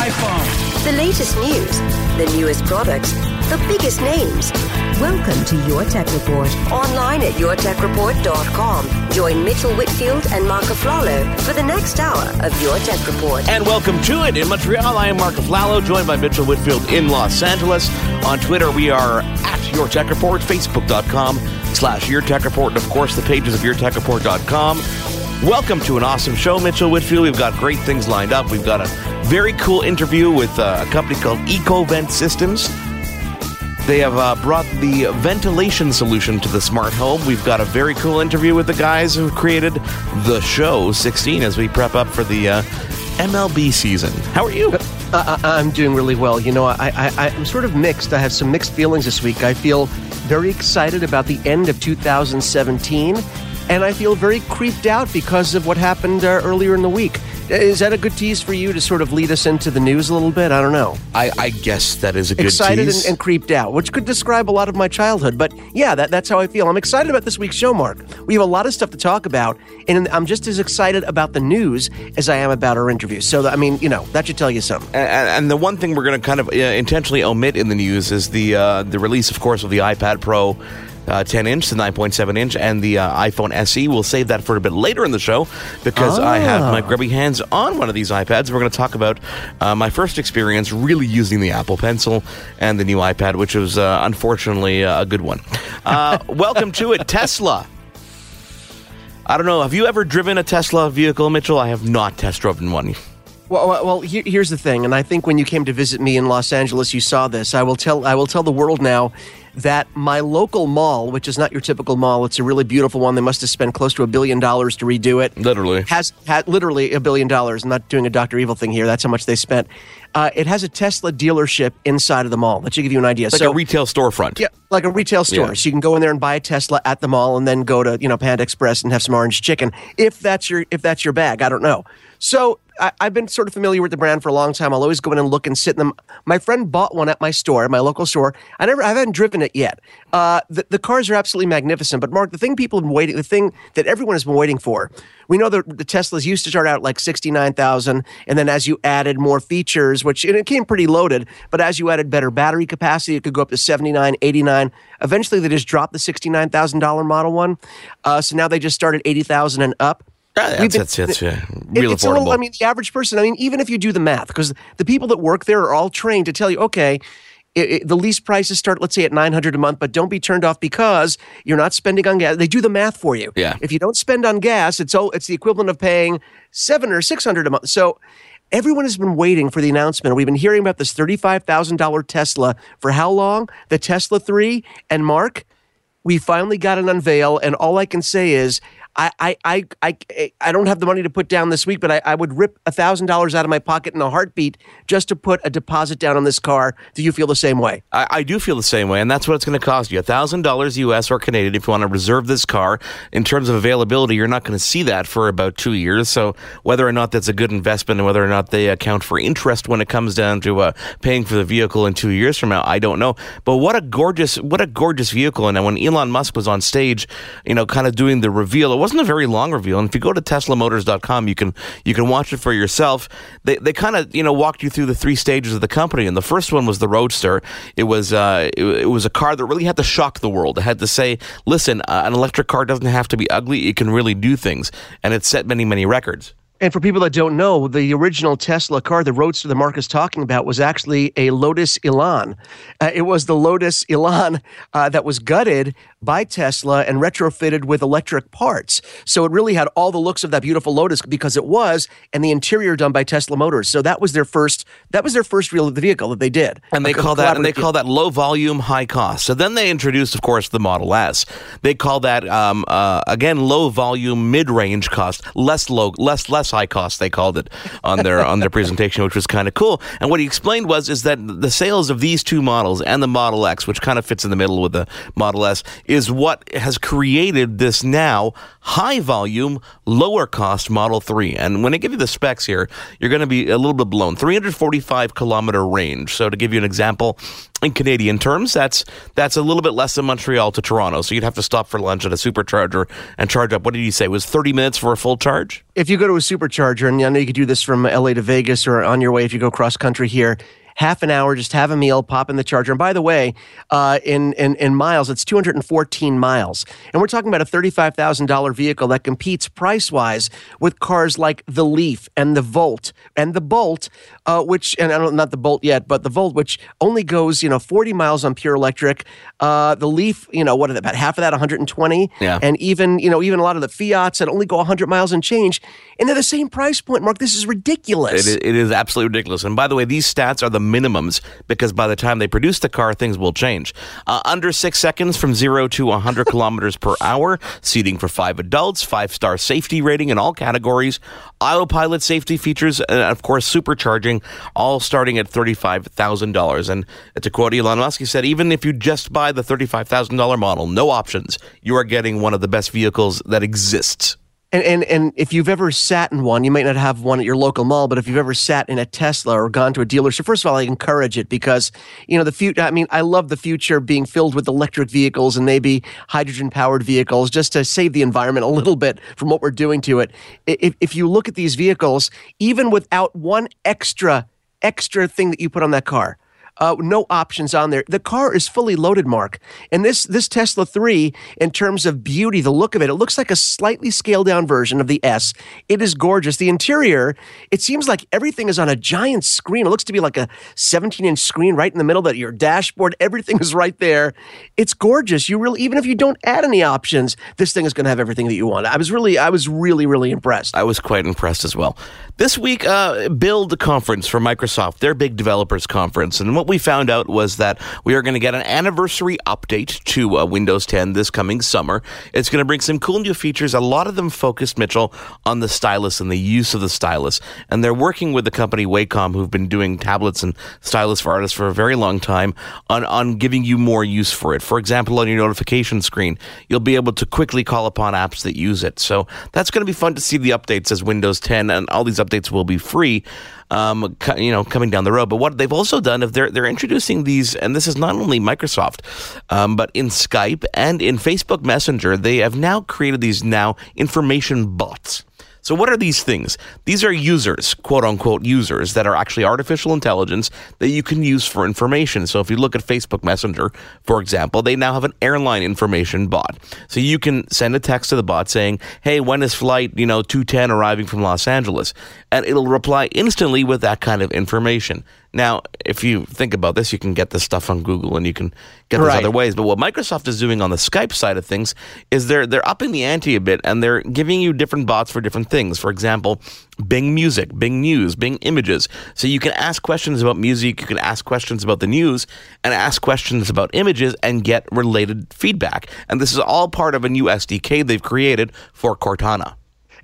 iPhone. The latest news, the newest products, the biggest names. Welcome to Your Tech Report. Online at yourtechreport.com. Join Mitchell Whitfield and Marco Aflalo for the next hour of Your Tech Report. And welcome to it. In Montreal, I am Marco Aflalo, joined by Mitchell Whitfield in Los Angeles. On Twitter, we are at Your Tech Report, Facebook.com slash Your Tech Report, and of course, the pages of YourTechReport.com. Welcome to an awesome show, Mitchell Whitfield. We've got great things lined up. We've got a very cool interview with uh, a company called EcoVent Systems. They have uh, brought the ventilation solution to the smart home. We've got a very cool interview with the guys who created the show 16 as we prep up for the uh, MLB season. How are you? Uh, I'm doing really well. You know, I, I, I'm sort of mixed. I have some mixed feelings this week. I feel very excited about the end of 2017 and I feel very creeped out because of what happened uh, earlier in the week. Is that a good tease for you to sort of lead us into the news a little bit? I don't know. I, I guess that is a good excited tease. and, and, creeped out, which could describe a lot of my childhood. But yeah, that, that's how I feel. I'm excited about this week's show, Mark. We have a lot of stuff to talk about, and I'm just as excited about the news as I am about our interview. So, I mean, you know, that should tell you something. And, and the one thing we're going to kind of uh, intentionally omit in the news is the uh, the release, of course, of the iPad Pro uh, 10 inch, the 9.7 inch, and the uh, iPhone SE. We'll save that for a bit later in the show because I have my grubby hands on one of these iPads. We're going to talk about uh, my first experience really using the Apple Pencil and the new iPad, which was uh, unfortunately uh, a good one. Uh, welcome to it, Tesla. I don't know. Have you ever driven a Tesla vehicle, Mitchell? I have not test driven one. Well, well, well here, here's the thing, and I think when you came to visit me in Los Angeles, you saw this. I will tell, I will tell the world now that my local mall, which is not your typical mall, it's a really beautiful one. They must have spent close to a billion dollars to redo it. Literally, has had literally a billion dollars. I'm not doing a Doctor Evil thing here. That's how much they spent. Uh, it has a Tesla dealership inside of the mall. That should give you an idea. Like so, a retail storefront. Yeah, like a retail store. Yeah. So you can go in there and buy a Tesla at the mall, and then go to you know Panda Express and have some orange chicken if that's your if that's your bag. I don't know. So I, have been sort of familiar with the brand for a long time. I'll always go in and look and sit in them. My friend bought one at my store, my local store. I never, I haven't driven it yet. Uh, the, the cars are absolutely magnificent. But Mark, the thing people have been waiting, the thing that everyone has been waiting for, we know that the Teslas used to start out like sixty nine thousand, and then as you added more features, which it came pretty loaded, but as you added better battery capacity, it could go up to 79, 89. Eventually, they just dropped the sixty nine thousand dollar Model One. Uh, so now they just started eighty thousand and up. That's, been, that's, that's yeah, real it's affordable. Little, I mean, the average person. I mean, even if you do the math, because the people that work there are all trained to tell you, okay, it, it, the lease prices start, let's say, at nine hundred a month, but don't be turned off because you're not spending on gas. They do the math for you. Yeah. If you don't spend on gas, it's oh, it's the equivalent of paying seven or six hundred a month. So. Everyone has been waiting for the announcement. We've been hearing about this $35,000 Tesla for how long? The Tesla 3 and Mark, we finally got an unveil. And all I can say is I, I, I, I, I don't have the money to put down this week, but I, I would rip $1,000 out of my pocket in a heartbeat just to put a deposit down on this car. Do you feel the same way? I, I do feel the same way, and that's what it's going to cost you $1,000 US or Canadian if you want to reserve this car. In terms of availability, you're not going to see that for about two years. So whether or not that's a good investment and whether or not they account for interest when it comes down to uh, paying for the vehicle in two years from now, I don't know. But what a gorgeous, what a gorgeous vehicle. And when Elon Musk was on stage, you know, kind of doing the reveal, wasn't a very long reveal. And if you go to TeslaMotors.com, you can you can watch it for yourself. They they kind of you know walked you through the three stages of the company, and the first one was the Roadster. It was uh, it, it was a car that really had to shock the world. It had to say, listen, uh, an electric car doesn't have to be ugly; it can really do things, and it set many many records. And for people that don't know, the original Tesla car, the Roadster that Mark is talking about, was actually a Lotus Elan. Uh, it was the Lotus Elan uh, that was gutted by Tesla and retrofitted with electric parts. So it really had all the looks of that beautiful Lotus because it was, and the interior done by Tesla Motors. So that was their first. That was their first real vehicle that they did. And they call that and they call that low volume, high cost. So then they introduced, of course, the Model S. They call that um, uh, again low volume, mid range cost, less low, less less cost, high cost. They called it on their on their presentation, which was kind of cool. And what he explained was is that the sales of these two models and the Model X, which kind of fits in the middle with the Model S, is what has created this now high volume, lower cost Model 3. And when I give you the specs here, you're going to be a little bit blown. 345 kilometer range. So to give you an example, in Canadian terms, that's that's a little bit less than Montreal to Toronto. So you'd have to stop for lunch at a supercharger and charge up. What did you say? It was 30 minutes for a full charge? If you go to a supercharger, and I know you could do this from LA to Vegas or on your way if you go cross country here, half an hour, just have a meal, pop in the charger. And by the way, uh, in, in, in miles, it's 214 miles. And we're talking about a $35,000 vehicle that competes price wise with cars like the Leaf and the Volt and the Bolt, uh, which, and I don't, not the Bolt yet, but the Volt, which only goes, you know, 40 miles on pure electric. Uh, the Leaf, you know, what are they, about half of that, 120? Yeah. And even, you know, even a lot of the Fiats that only go 100 miles and change. And they're the same price point, Mark. This is ridiculous. It, it is absolutely ridiculous. And by the way, these stats are the minimums because by the time they produce the car, things will change. Uh, under six seconds from zero to 100 kilometers per hour, seating for five adults, five star safety rating in all categories, autopilot safety features, and of course, supercharging, all starting at $35,000. And to quote Elon Musk, he said, even if you just buy the $35,000 model, no options, you are getting one of the best vehicles that exists. And, and and if you've ever sat in one, you might not have one at your local mall, but if you've ever sat in a Tesla or gone to a dealership, first of all, I encourage it because you know the future. I mean, I love the future being filled with electric vehicles and maybe hydrogen powered vehicles, just to save the environment a little bit from what we're doing to it. If if you look at these vehicles, even without one extra extra thing that you put on that car, uh, no options on there. The car is fully loaded, Mark. And this this Tesla 3, in terms of beauty, the look of it, it looks like a slightly scaled down version of the S. It is gorgeous. The interior, it seems like everything is on a giant screen. It looks to be like a 17 inch screen right in the middle of your dashboard. Everything is right there. It's gorgeous. You really, even if you don't add any options, this thing is going to have everything that you want. I was really, I was really, really impressed. I was quite impressed as well. This week, uh, Build conference for Microsoft, their big developers conference, and what we found out was that we are going to get an anniversary update to uh, Windows 10 this coming summer. It's going to bring some cool new features. A lot of them focused, Mitchell, on the stylus and the use of the stylus. And they're working with the company Wacom, who've been doing tablets and stylus for artists for a very long time, on, on giving you more use for it. For example, on your notification screen, you'll be able to quickly call upon apps that use it. So that's going to be fun to see the updates as Windows 10 and all these updates will be free um, you know, coming down the road. But what they've also done, if they're they're introducing these, and this is not only Microsoft, um, but in Skype and in Facebook Messenger, they have now created these now information bots. So, what are these things? These are users, quote unquote users, that are actually artificial intelligence that you can use for information. So, if you look at Facebook Messenger, for example, they now have an airline information bot. So, you can send a text to the bot saying, Hey, when is flight, you know, 210 arriving from Los Angeles? And it'll reply instantly with that kind of information. Now, if you think about this, you can get this stuff on Google and you can get this Right. other ways. But what Microsoft is doing on the Skype side of things is they're they're upping the ante a bit and they're giving you different bots for different things. For example, Bing Music, Bing News, Bing Images. So you can ask questions about music, you can ask questions about the news, and ask questions about images and get related feedback. And this is all part of a new SDK they've created for Cortana.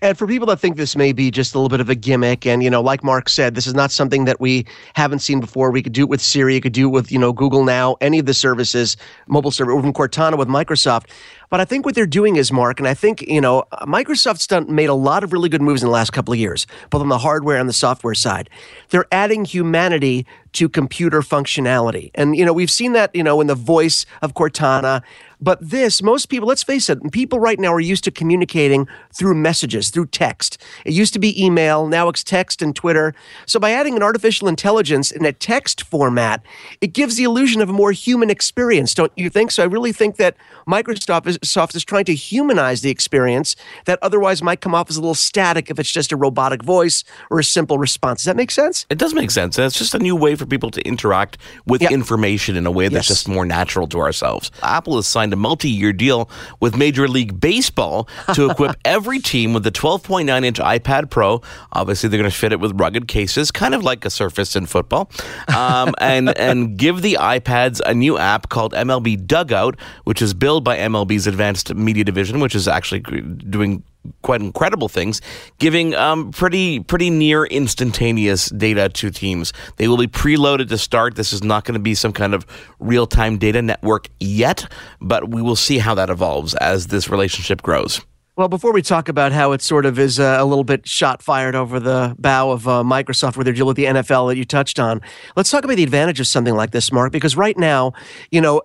And for people that think this may be just a little bit of a gimmick, and you know, like Mark said, this is not something that we haven't seen before. We could do it with Siri, you could do it with you know Google Now, any of the services, mobile service, or even Cortana with Microsoft. But I think what they're doing is, Mark, and I think you know, Microsoft's done made a lot of really good moves in the last couple of years, both on the hardware and the software side. They're adding humanity to computer functionality, and you know, we've seen that you know in the voice of Cortana. But this, most people, let's face it, people right now are used to communicating through messages, through text. It used to be email, now it's text and Twitter. So by adding an artificial intelligence in a text format, it gives the illusion of a more human experience, don't you think? So I really think that Microsoft is, Soft is trying to humanize the experience that otherwise might come off as a little static if it's just a robotic voice or a simple response. Does that make sense? It does make sense. And it's just a new way for people to interact with Yeah. information in a way that's Yes. just more natural to ourselves. Apple is has signed a multi year deal with Major League Baseball to equip every team with the 12.9 inch iPad Pro. Obviously, they're going to fit it with rugged cases, kind of like a Surface in football, um, and, and give the iPads a new app called MLB Dugout, which is billed by MLB's Advanced Media Division, which is actually doing quite incredible things, giving um, pretty pretty near instantaneous data to teams. They will be preloaded to start. This is not going to be some kind of real time data network yet, but we will see how that evolves as this relationship grows. Well, before we talk about how it sort of is uh, a little bit shot fired over the bow of uh, Microsoft with their deal with the NFL that you touched on, let's talk about the advantage of something like this, Mark, because right now, you know,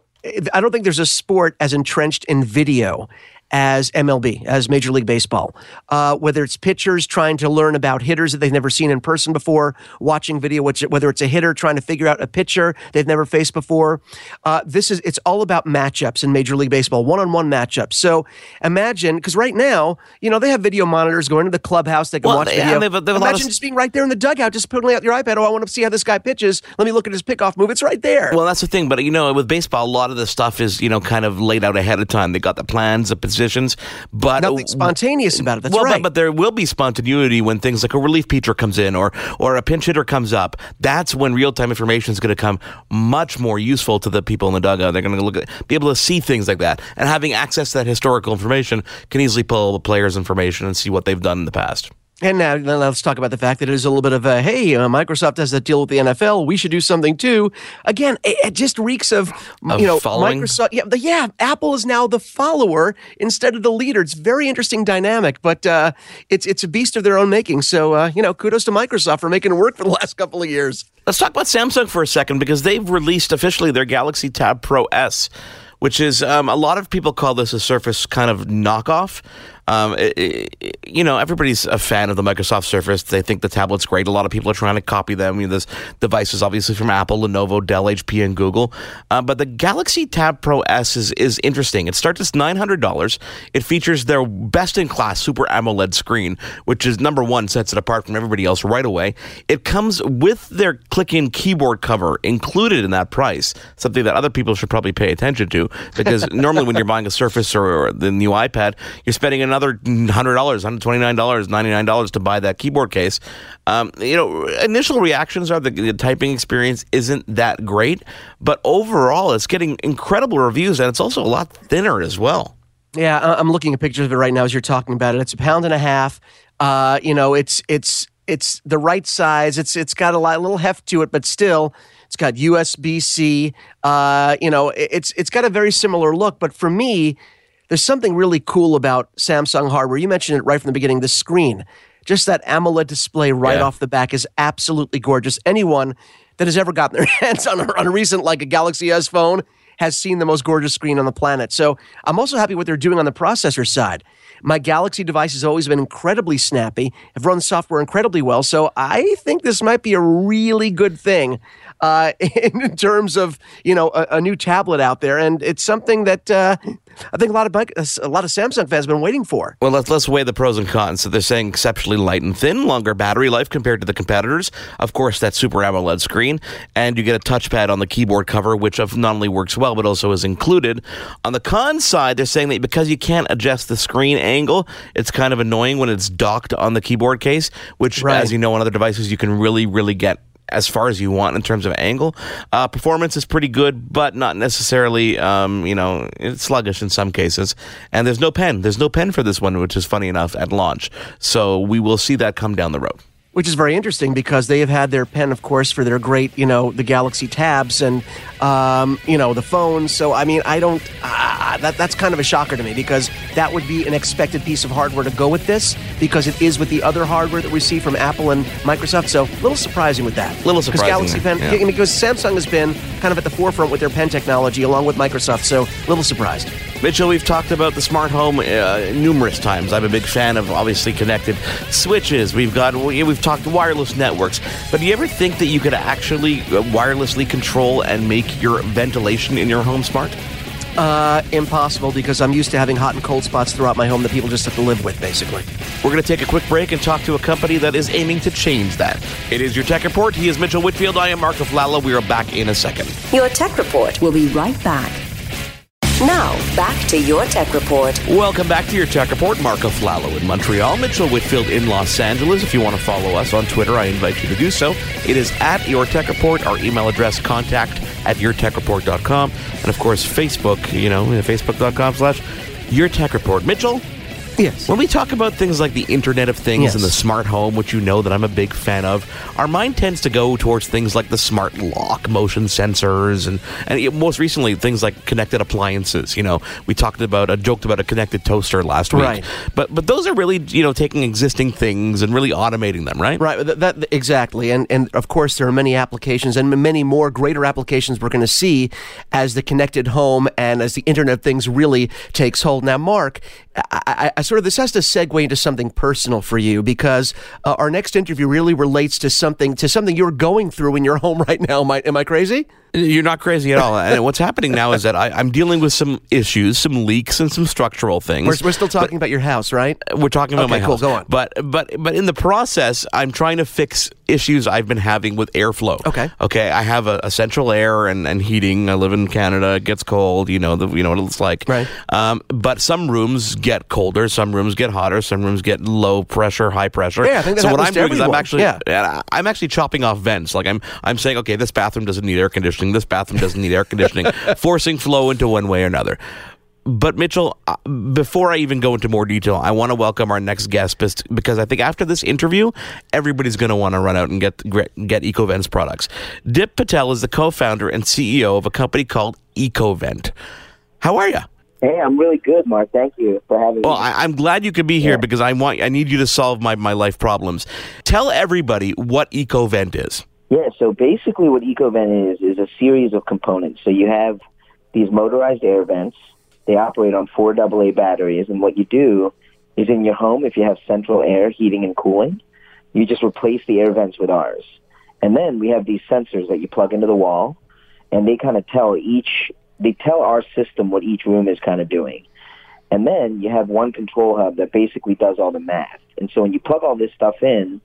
I don't think there's a sport as entrenched in video as MLB, as Major League Baseball. Uh, whether it's pitchers trying to learn about hitters that they've never seen in person before, watching video, which, whether it's a hitter trying to figure out a pitcher they've never faced before. Uh, this is it's all about matchups in Major League Baseball, one-on-one matchups. So imagine, because right now, you know, they have video monitors going to the clubhouse. They can Well, watch they- video. they've- they've imagine of- just being right there in the dugout, just putting out your iPad. Oh, I want to see how this guy pitches. Let me look at his pickoff move. It's right there. Well, that's the thing. But you know, with baseball, a lot of the stuff is you know kind of laid out ahead of time. They got the plans, the positions, but Nothing spontaneous about it. That's well, right. but, but there will be spontaneity when things like a relief pitcher comes in or or a pinch hitter comes up. That's when real time information is going to come much more useful to the people in the dugout. They're going to look at, be able to see things like that, and having access to that historical information can easily pull the players' information and see what they've done in the past. And now now let's talk about the fact that it is a little bit of a hey, uh, Microsoft has that deal with the NFL. We should do something too. Again, it, it just reeks of, Of you know following? Microsoft. Yeah, the, yeah. Apple is now the follower instead of the leader. It's very interesting dynamic, but uh, it's it's a beast of their own making. So uh, you know, kudos to Microsoft for making it work for the last couple of years. Let's talk about Samsung for a second because they've released officially their Galaxy Tab Pro S, which is um, a lot of people call this a Surface kind of knockoff. Um, it- it- you know, everybody's a fan of the Microsoft Surface. They think the tablet's great. A lot of people are trying to copy them. You know, this device is obviously from Apple, Lenovo, Dell, HP, and Google. Uh, but the Galaxy Tab Pro S is, is interesting. It starts at $900. It features their best in class Super AMOLED screen, which is number one, sets it apart from everybody else right away. It comes with their click in keyboard cover included in that price, something that other people should probably pay attention to because normally when you're buying a Surface or, or the new iPad, you're spending another $100, $129, $99 to buy that keyboard case. Um, you know, initial reactions are the, the typing experience isn't that great, but overall it's getting incredible reviews and it's also a lot thinner as well. Yeah, I'm looking at pictures of it right now as you're talking about it. It's a pound and a half. Uh, you know, it's it's it's the right size. It's it's got a lot, a little heft to it, but still, it's got USB C. Uh, you know, it's it's got a very similar look. But for me, there's something really cool about Samsung hardware. You mentioned it right from the beginning. The screen, just that AMOLED display right Yeah. off the back is absolutely gorgeous. Anyone that has ever gotten their hands on a, on a recent like a Galaxy S phone has seen the most gorgeous screen on the planet. So I'm also happy what they're doing on the processor side. My Galaxy device has always been incredibly snappy, have run software incredibly well. So I think this might be a really good thing uh, in terms of you know a, a new tablet out there, and it's something that uh, I think a lot of a lot of Samsung fans have been waiting for. Well, let's let's weigh the pros and cons. So they're saying exceptionally light and thin, longer battery life compared to the competitors. Of course, that Super AMOLED screen, and you get a touchpad on the keyboard cover, which not only works well but also is included. On the con side, they're saying that because you can't adjust the screen angle, it's kind of annoying when it's docked on the keyboard case. Which, Right. as you know, on other devices, you can really, really get as far as you want in terms of angle. Uh, performance is pretty good, but not necessarily, um, you know, it's sluggish in some cases. And there's no pen. There's no pen for this one, which is funny enough at launch. So we will see that come down the road. Which is very interesting because they have had their pen, of course, for their great, you know, the Galaxy tabs and, um, you know, the phones. So, I mean, I don't, uh, that, that's kind of a shocker to me because that would be an expected piece of hardware to go with this because it is with the other hardware that we see from Apple and Microsoft. So, a little surprising with that. Little Because surprising, Galaxy Pen, yeah. because Samsung has been kind of at the forefront with their pen technology along with Microsoft. So, a little surprised. Mitchell, we've talked about the smart home uh, numerous times. I'm a big fan of obviously connected switches. We've got we- we've talked wireless networks. But do you ever think that you could actually uh, wirelessly control and make your ventilation in your home smart? Uh, impossible because I'm used to having hot and cold spots throughout my home that people just have to live with, basically. We're going to take a quick break and talk to a company that is aiming to change that. It is your Tech Report. He is Mitchell Whitfield. I am Marco Aflalo. We are back in a second. Your Tech Report. We'll be right back. Now, back to your Tech Report. Welcome back to your Tech Report. Marco Aflalo in Montreal, Mitchell Whitfield in Los Angeles. If you want to follow us on Twitter, I invite you to do so. It is at Your Tech Report. Our email address, contact at yourtechreport.com. And of course, Facebook, you know, facebook.com slash Your Tech Report. Mitchell, Yes. When we talk about things like the Internet of Things Yes. and the smart home, which you know that I'm a big fan of, our mind tends to go towards things like the smart lock, motion sensors, and and most recently things like connected appliances. You know, we talked about, I joked about a connected toaster last week. Right. But but those are really you know taking existing things and really automating them, right? Right, that, that exactly, and and of course there are many applications and many more greater applications we're going to see as the connected home and as the Internet of Things really takes hold. Now, Mark, I, I, I sort of this has to segue into something personal for you because uh, our next interview really relates to something to something you're going through in your home right now. Am I, am I crazy? You're not crazy at all. and what's happening now is that I, I'm dealing with some issues, some leaks, and some structural things. We're, we're still talking about your house, right? We're talking about Okay, my cool, house. go on. But but but in the process, I'm trying to fix issues I've been having with airflow. Okay. Okay. I have a, a central air and, and heating. I live in Canada. It gets cold. You know the you know what it's like. Right. Um, but some rooms get colder. Some rooms get hotter. Some rooms get low pressure, high pressure. Yeah, I think that so what I'm doing is I'm actually Yeah. yeah, I'm actually chopping off vents. Like I'm I'm saying, okay, this bathroom doesn't need air conditioning. This bathroom doesn't need air conditioning. forcing flow into one way or another. But Mitchell, uh, before I even go into more detail, I want to welcome our next guest because I think after this interview, everybody's going to want to run out and get get EcoVent's products. Dip Patel is the co-founder and CEO of a company called EcoVent. How are you? Hey, I'm really good, Mark. Thank you for having Well, me. Well, I'm glad you could be here because I want I need you to solve my, my life problems. Tell everybody what EcoVent is. Yeah, so basically what EcoVent is is a series of components. So you have these motorized air vents. They operate on four AA batteries, and what you do is in your home, if you have central air heating and cooling, you just replace the air vents with ours. And then we have these sensors that you plug into the wall, and they kind of tell each they tell our system what each room is kind of doing. And then you have one control hub that basically does all the math. And so when you plug all this stuff in,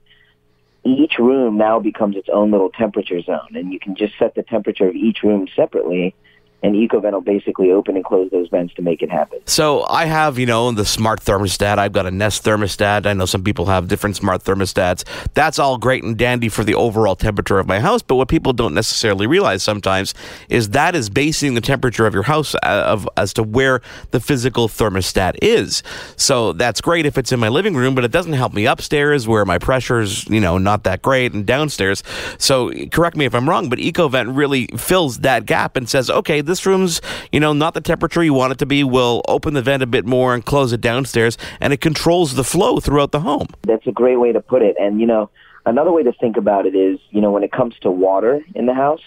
each room now becomes its own little temperature zone, and you can just set the temperature of each room separately, and EcoVent will basically open and close those vents to make it happen. So I have, you know, the smart thermostat. I've got a Nest thermostat. I know some people have different smart thermostats. That's all great and dandy for the overall temperature of my house. But what people don't necessarily realize sometimes is that is basing the temperature of your house uh, of as to where the physical thermostat is. So that's great if it's in my living room, but it doesn't help me upstairs where my pressure's, you know, not that great and downstairs. So correct me if I'm wrong, but EcoVent really fills that gap and says, okay, this room's, you know, not the temperature you want it to be. We'll open the vent a bit more and close it downstairs, and it controls the flow throughout the home. That's a great way to put it. And, you know, another way to think about it is, you know, when it comes to water in the house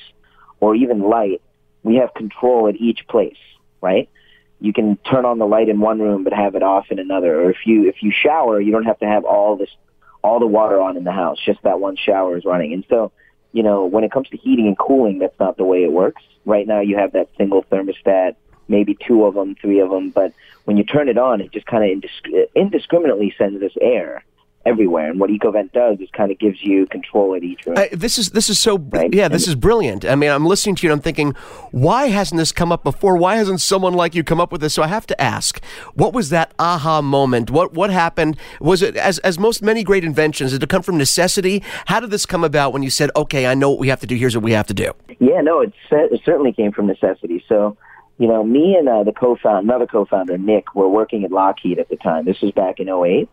or even light, we have control at each place, right? You can turn on the light in one room but have it off in another. Or if you if you shower, you don't have to have all this all the water on in the house. Just that one shower is running. And so, you know, when it comes to heating and cooling, that's not the way it works. Right now, you have that single thermostat, maybe two of them, three of them. But when you turn it on, it just kind of indisc- indiscriminately sends this air everywhere. And what EcoVent does is kind of gives you control at each room. Uh, this is this is so yeah. This is brilliant. I mean, I'm listening to you and I'm thinking, why hasn't this come up before? Why hasn't someone like you come up with this? So I have to ask, what was that aha moment? What what happened? Was it as as most many great inventions? Did it come from necessity? How did this come about when you said, okay, I know what we have to do. Here's what we have to do. Yeah, no, it, it certainly came from necessity. So, you know, me and uh, the co-founder, another co-founder, Nick, were working at Lockheed at the time. This was back in '08,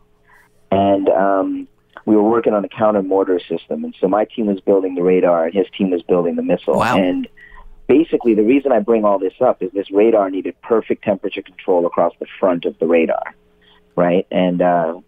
and um, we were working on a counter mortar system. And so my team was building the radar, and his team was building the missile. Wow. And basically, the reason I bring all this up is this radar needed perfect temperature control across the front of the radar, right? And uh,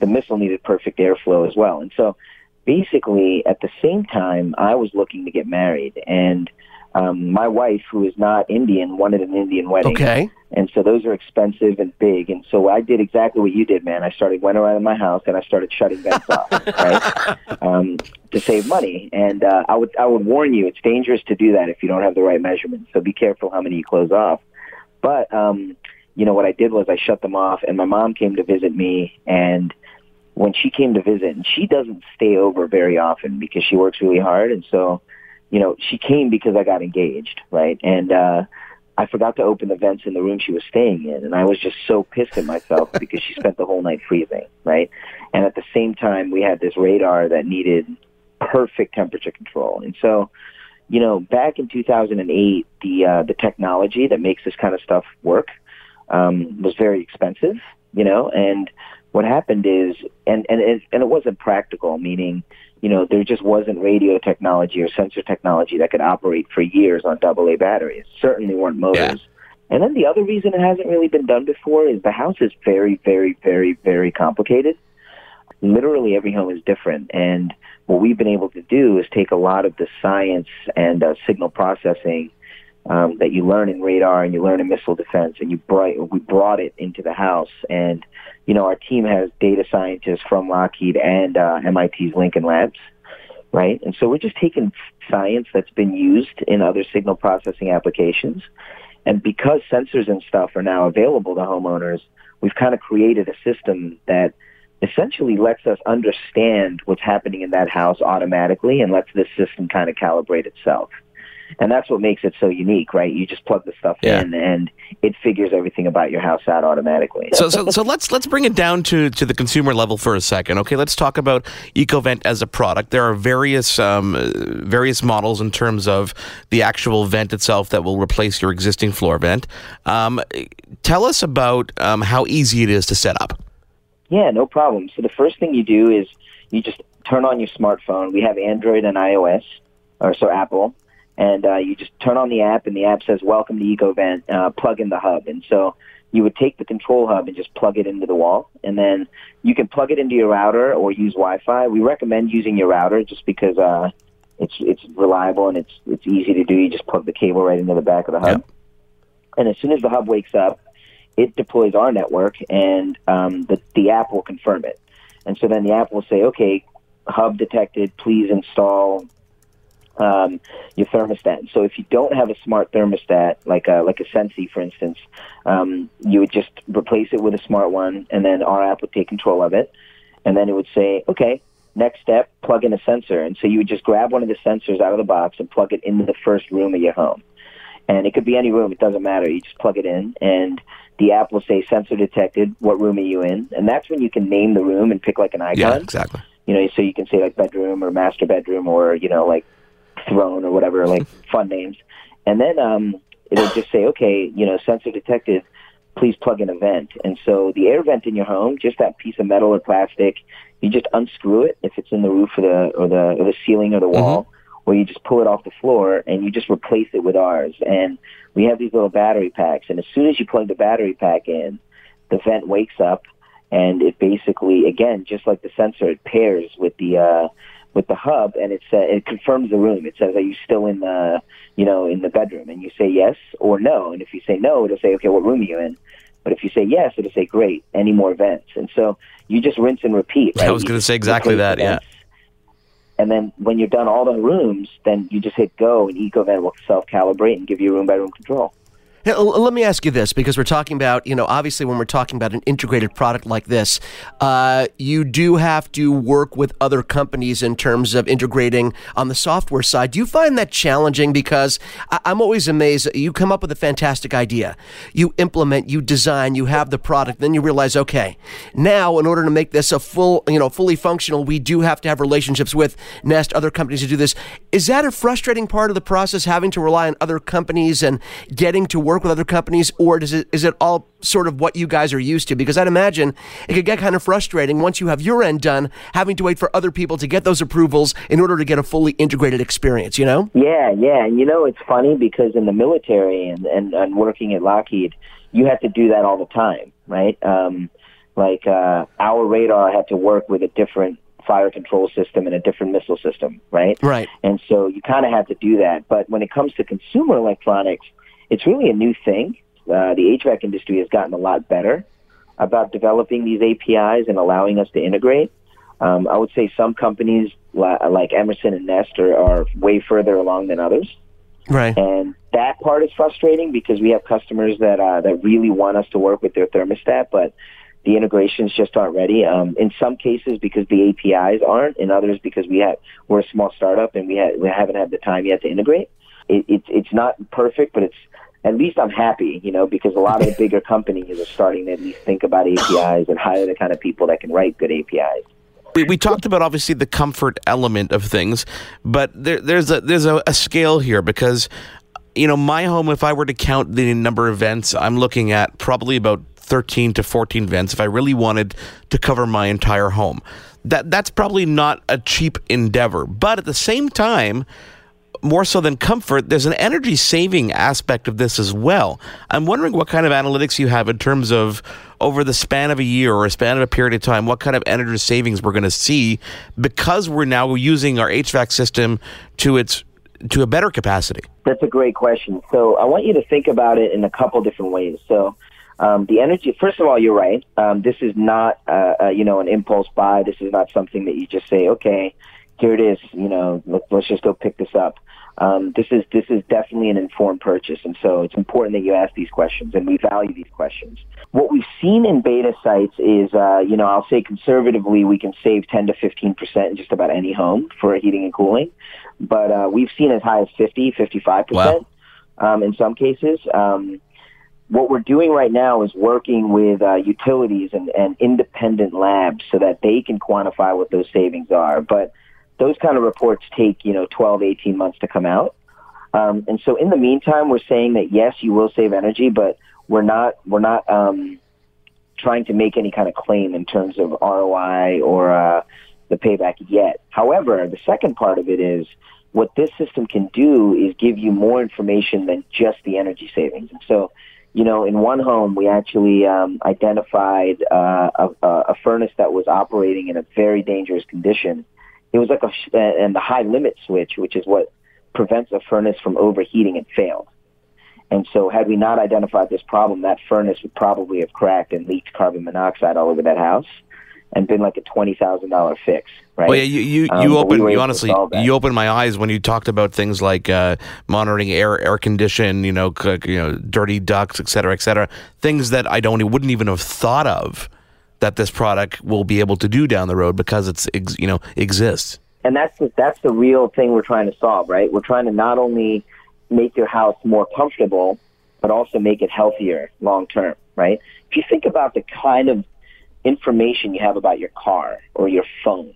the missile needed perfect airflow as well. And so basically, at the same time, I was looking to get married, and um, my wife, who is not Indian, wanted an Indian wedding. Okay. And so those are expensive and big. And so I did exactly what you did, man. I started went around my house and I started shutting vents off, right, um, to save money. And uh, I would I would warn you, it's dangerous to do that if you don't have the right measurements. So be careful how many you close off. But um, you know what I did was I shut them off, and my mom came to visit me, and when she came to visit, and she doesn't stay over very often because she works really hard, and so you know she came because I got engaged, right, and. uh I forgot to open the vents in the room she was staying in, and I was just so pissed at myself because she spent the whole night freezing, right? And at the same time, we had this radar that needed perfect temperature control, and so, you know, back in 2008, the uh, the technology that makes this kind of stuff work um, was very expensive, you know, and what happened is, and, and, it, and it wasn't practical, meaning, you know, there just wasn't radio technology or sensor technology that could operate for years on AA batteries. Certainly weren't motors. Yeah. And then the other reason it hasn't really been done before is the house is very, very, very, very complicated. Literally every home is different. And what we've been able to do is take a lot of the science and uh, signal processing um, that you learn in radar and you learn in missile defense, and you brought, we brought it into the house. And you know, our team has data scientists from Lockheed and uh, MIT's Lincoln Labs, right? And so we're just taking science that's been used in other signal processing applications, and because sensors and stuff are now available to homeowners, we've kind of created a system that essentially lets us understand what's happening in that house automatically and lets this system kind of calibrate itself and that's what makes it so unique, right? You just plug the stuff yeah. in, and it figures everything about your house out automatically. So, so, so let's let's bring it down to to the consumer level for a second. Okay, let's talk about EcoVent as a product. There are various um, various models in terms of the actual vent itself that will replace your existing floor vent. Um, tell us about um, how easy it is to set up. Yeah, no problem. So the first thing you do is you just turn on your smartphone. We have Android and iOS, or so Apple and uh, you just turn on the app, and the app says "Welcome to EcoVent." Uh, plug in the hub, and so you would take the control hub and just plug it into the wall, and then you can plug it into your router or use Wi-Fi. We recommend using your router just because uh, it's it's reliable and it's it's easy to do. You just plug the cable right into the back of the hub, yep. and as soon as the hub wakes up, it deploys our network, and um, the the app will confirm it. And so then the app will say, okay, hub detected, please install um, your thermostat. So if you don't have a smart thermostat, like a, like a Sensi, for instance, um, you would just replace it with a smart one, and then our app would take control of it, and then it would say, okay, next step, plug in a sensor. And so you would just grab one of the sensors out of the box and plug it into the first room of your home. And it could be any room; it doesn't matter. You just plug it in, and the app will say sensor detected. What room are you in? And that's when you can name the room and pick like an icon. Yeah, exactly. You know, so you can say like bedroom or master bedroom or you know like throne or whatever, like fun names. And then um, it'll just say, okay, you know, sensor detected, please plug in a vent. And so the air vent in your home, just that piece of metal or plastic, you just unscrew it if it's in the roof or the or the or the ceiling or the wall, mm-hmm. or you just pull it off the floor and you just replace it with ours. And we have these little battery packs, and as soon as you plug the battery pack in, the vent wakes up and it basically again just like the sensor it pairs with the uh with the hub, and it says it confirms the room. It says, "Are you still in the, you know, in the bedroom?" And you say yes or no. And if you say no, it'll say, "Okay, what room are you in?" But if you say yes, it'll say, "Great, any more vents?" And so you just rinse and repeat. Right? I was going to say exactly that. Yeah. And then when you're done all the rooms, then you just hit go, and EcoVent will self calibrate and give you room by room control. Let me ask you this because we're talking about, you know, obviously when we're talking about an integrated product like this, uh, you do have to work with other companies in terms of integrating on the software side. Do you find that challenging? Because I- am always amazed. You come up with a fantastic idea, you implement, you design, you have the product, then you realize, okay, now in order to make this a full, you know, fully functional, we do have to have relationships with Nest, other companies to do this. Is that a frustrating part of the process, having to rely on other companies and getting to work? Work with other companies, or does it is it all sort of what you guys are used to? Because I'd imagine it could get kind of frustrating once you have your end done, having to wait for other people to get those approvals in order to get a fully integrated experience. You know? Yeah, yeah, and you know it's funny because in the military and and, and working at Lockheed, you have to do that all the time, right? Um, like uh, our radar had to work with a different fire control system and a different missile system, right? Right. And so you kind of have to do that. But when it comes to consumer electronics, it's really a new thing. Uh, the HVAC industry has gotten a lot better about developing these APIs and allowing us to integrate. Um, I would say some companies like Emerson and Nest are, are way further along than others. Right. And that part is frustrating because we have customers that uh, that really want us to work with their thermostat, but the integrations just aren't ready. Um, in some cases, because the APIs aren't. In others, because we have we're a small startup and we ha- we haven't had the time yet to integrate. It, it's it's not perfect, but it's at least I'm happy, you know, because a lot of the bigger companies are starting to at least think about APIs and hire the kind of people that can write good APIs. We, we talked about obviously the comfort element of things, but there, there's a there's a, a scale here because you know, my home, if I were to count the number of vents, I'm looking at probably about 13 to 14 vents if I really wanted to cover my entire home. That that's probably not a cheap endeavor, but at the same time, more so than comfort, there's an energy saving aspect of this as well. I'm wondering what kind of analytics you have in terms of over the span of a year or a span of a period of time, what kind of energy savings we're going to see because we're now using our HVAC system to its to a better capacity. That's a great question. So I want you to think about it in a couple different ways. So um, the energy, first of all, you're right. Um, this is not, uh, uh, you know, an impulse buy. This is not something that you just say, okay, here it is. You know, let, let's just go pick this up. Um, this is this is definitely an informed purchase, and so it's important that you ask these questions, and we value these questions. What we've seen in beta sites is, uh, you know, I'll say conservatively, we can save 10 to 15 percent in just about any home for heating and cooling, but uh, we've seen as high as 50, 55 percent um, in some cases. Um, what we're doing right now is working with uh, utilities and, and independent labs so that they can quantify what those savings are, but those kind of reports take, you know, 12, 18 months to come out. Um, and so in the meantime, we're saying that yes, you will save energy, but we're not, we're not, um, trying to make any kind of claim in terms of ROI or, uh, the payback yet. However, the second part of it is what this system can do is give you more information than just the energy savings. And so, you know, in one home, we actually um, identified uh, a, a furnace that was operating in a very dangerous condition it was like a and the high limit switch, which is what prevents a furnace from overheating, it failed. And so, had we not identified this problem, that furnace would probably have cracked and leaked carbon monoxide all over that house, and been like a twenty thousand dollar fix. Right? Well, yeah, you you, um, you opened we you honestly you opened my eyes when you talked about things like uh, monitoring air air condition, you know, you know, dirty ducts, et cetera, et cetera. Things that I don't wouldn't even have thought of that this product will be able to do down the road because it's you know exists. And that's the, that's the real thing we're trying to solve, right? We're trying to not only make your house more comfortable, but also make it healthier long term, right? If you think about the kind of information you have about your car or your phone,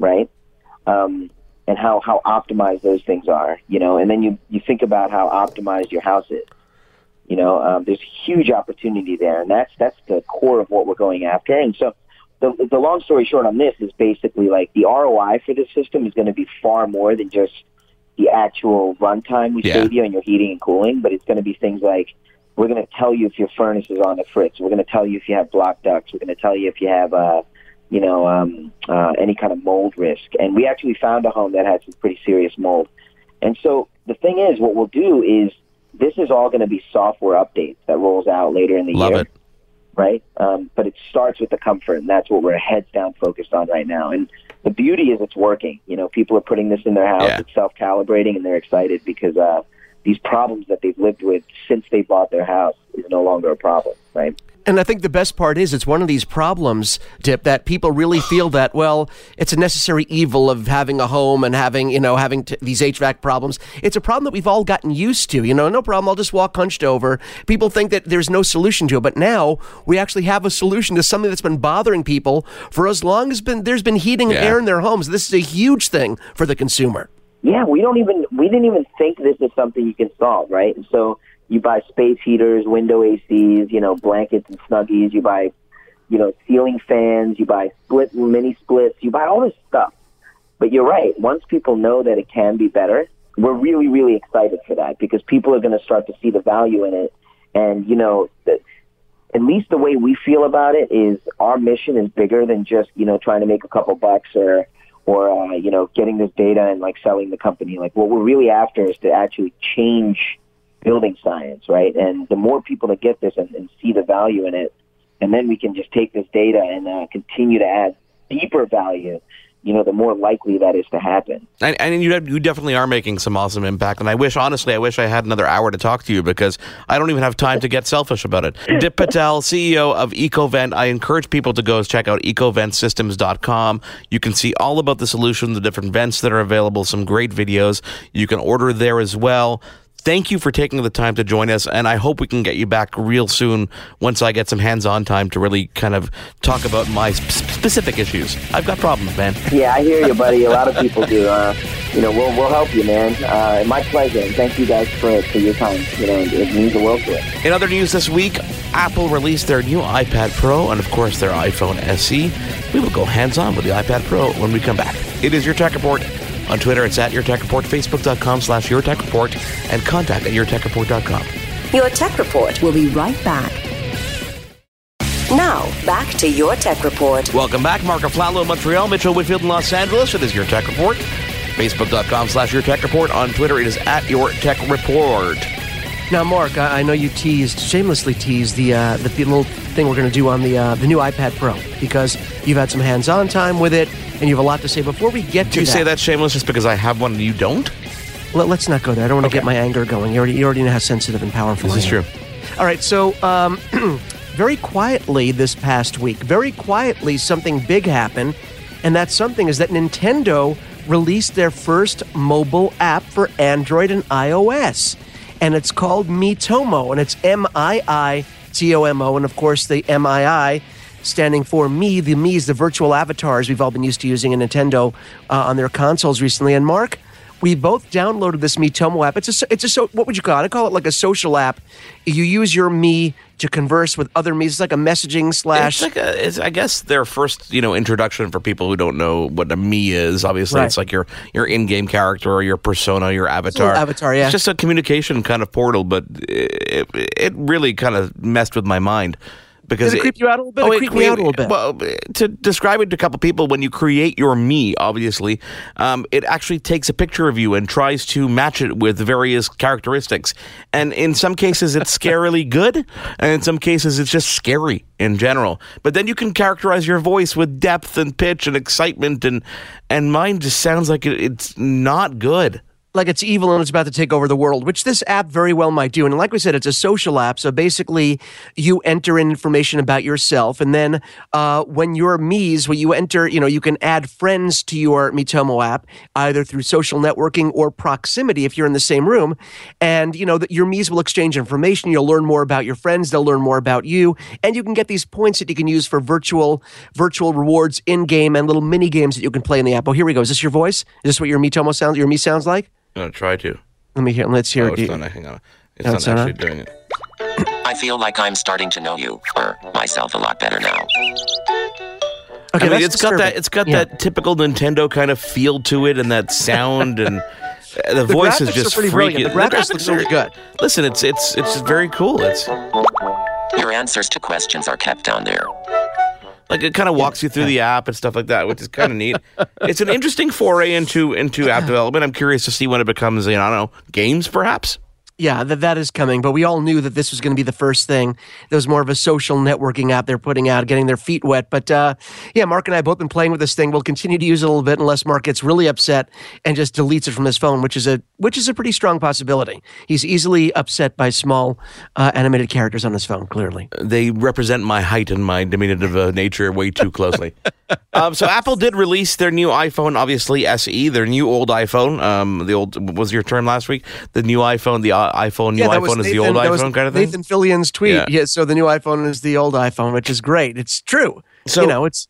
right? Um, and how, how optimized those things are, you know, and then you, you think about how optimized your house is you know, um, there's huge opportunity there, and that's that's the core of what we're going after. And so, the the long story short on this is basically like the ROI for this system is going to be far more than just the actual runtime we yeah. save you and your heating and cooling, but it's going to be things like we're going to tell you if your furnace is on the fritz. We're going to tell you if you have block ducts. We're going to tell you if you have, uh, you know, um, uh, any kind of mold risk. And we actually found a home that had some pretty serious mold. And so the thing is, what we'll do is this is all going to be software updates that rolls out later in the Love year. It. Right? Um, but it starts with the comfort, and that's what we're heads down focused on right now. And the beauty is it's working. You know, people are putting this in their house, yeah. it's self calibrating, and they're excited because uh, these problems that they've lived with since they bought their house is no longer a problem, right? And I think the best part is it's one of these problems, Dip, that people really feel that, well, it's a necessary evil of having a home and having, you know, having t- these HVAC problems. It's a problem that we've all gotten used to. You know, no problem, I'll just walk hunched over. People think that there's no solution to it, but now we actually have a solution to something that's been bothering people for as long as been there's been heating and Yeah. air in their homes. This is a huge thing for the consumer. Yeah, we don't even we didn't even think this is something you can solve, right? And so you buy space heaters, window ACs, you know, blankets and snuggies. You buy, you know, ceiling fans. You buy split mini splits. You buy all this stuff. But you're right. Once people know that it can be better, we're really, really excited for that because people are going to start to see the value in it. And you know, the, at least the way we feel about it is our mission is bigger than just you know trying to make a couple bucks or or uh, you know getting this data and like selling the company. Like what we're really after is to actually change building science, right? And the more people that get this and, and see the value in it, and then we can just take this data and uh, continue to add deeper value. You know, the more likely that is to happen. And, and you, you definitely are making some awesome impact. And I wish, honestly, I wish I had another hour to talk to you because I don't even have time to get selfish about it. Dip Patel, CEO of EcoVent. I encourage people to go check out ecoventsystems.com. You can see all about the solution, the different vents that are available, some great videos. You can order there as well. Thank you for taking the time to join us, and I hope we can get you back real soon once I get some hands-on time to really kind of talk about my sp- specific issues. I've got problems, man. Yeah, I hear you, buddy. A lot of people do. Uh, you know, we'll we'll help you, man. Uh, my pleasure, and thank you guys for for your time. You know, it means the world to us. In other news this week, Apple released their new iPad Pro and, of course, their iPhone SE. We will go hands-on with the iPad Pro when we come back. It is your tech report. On Twitter, it's at Your Tech Report, Facebook.com slash Your Tech Report, and contact at YourTechReport.com. Your Tech Report. We'll be right back. Now, back to Your Tech Report. Welcome back. Marco Aflalo in Montreal, Mitchell Whitfield in Los Angeles. It is Your Tech Report. Facebook.com slash Your Tech Report. On Twitter, it is at Your Tech Report. Now, Mark, I, I know you teased, shamelessly teased the uh, the, the little thing we're going to do on the uh, the new iPad Pro because you've had some hands-on time with it and you have a lot to say. Before we get to Do you that, say that shameless just because I have one and you don't? Let, us not go there. I don't want to get my anger going. You already, you already know how sensitive and powerful This I is am. true. All right, so um, very quietly this past week, very quietly, something big happened, and that something is that Nintendo released their first mobile app for Android and iOS, and it's called Miitomo, and it's M I I T O M O, and of course the M I I standing for me. The me is the virtual avatars we've all been used to using in Nintendo uh, on their consoles recently. And Mark, we both downloaded this Miitomo app. It's a it's a so what would you call it? I call it like a social app. You use your me to converse with other me's. It's like a messaging slash. It's like a, it's, I guess their first, you know, introduction for people who don't know what a me is. Obviously, Right. it's like your your in-game character or your persona, your avatar. avatar, yeah. It's just a communication kind of portal, but it, it really kind of messed with my mind. Because it creep you out a little bit? Oh, It creeped me out a little bit. Well, to describe it to a couple people, when you create your me, obviously, um, it actually takes a picture of you and tries to match it with various characteristics. And in some cases, it's scarily good, and in some cases, it's just scary in general. But then you can characterize your voice with depth and pitch and excitement, and and mine just sounds like it, it's not good. Like it's evil and it's about to take over the world, which this app very well might do. And like we said, it's a social app. So basically, you enter in information about yourself, and then uh, when you're me's, when you enter, you know, you can add friends to your Miitomo app either through social networking or proximity if you're in the same room. And you know that your me's will exchange information. You'll learn more about your friends. They'll learn more about you, and you can get these points that you can use for virtual virtual rewards in game and little mini games that you can play in the app. Oh, here we go. Is this your voice? Is this what your Miitomo sounds? Your me sounds like? I'm gonna try to. Let me hear. Let's hear Oh, it. it's not. Hang on. It's No, not it's actually on? doing it. I feel like I'm starting to know you, or myself a lot better now. Okay, I mean, that's it's got that. It's got Yeah. that typical Nintendo kind of feel to it, and that sound, and uh, the, The voice is graphics are just pretty freaky. brilliant. The graphics look really good. Listen, it's it's it's very cool. It's Your answers to questions are kept down there. Like it kind of walks you through the app and stuff like that, which is kind of neat. It's an interesting foray into into app development. I'm curious to see when it becomes, you know, I don't know, games perhaps. Yeah, that that is coming. But we all knew that this was going to be the first thing. There was more of a social networking app they're putting out, getting their feet wet. But uh, yeah, Mark and I have both been playing with this thing. We'll continue to use it a little bit unless Mark gets really upset and just deletes it from his phone, which is a which is a pretty strong possibility. He's easily upset by small uh, animated characters on his phone. Clearly, They represent my height and my diminutive uh, nature way too closely. um, so Apple did release their new iPhone, obviously SE, their new old iPhone. Um, the old was your term last week. The new iPhone, the uh, iPhone, new yeah, iPhone is the old iPhone kind of thing. Nathan Fillion's tweet. Yeah. Yeah. so the new iPhone is the old iPhone, which is great. It's true. So- you know, it's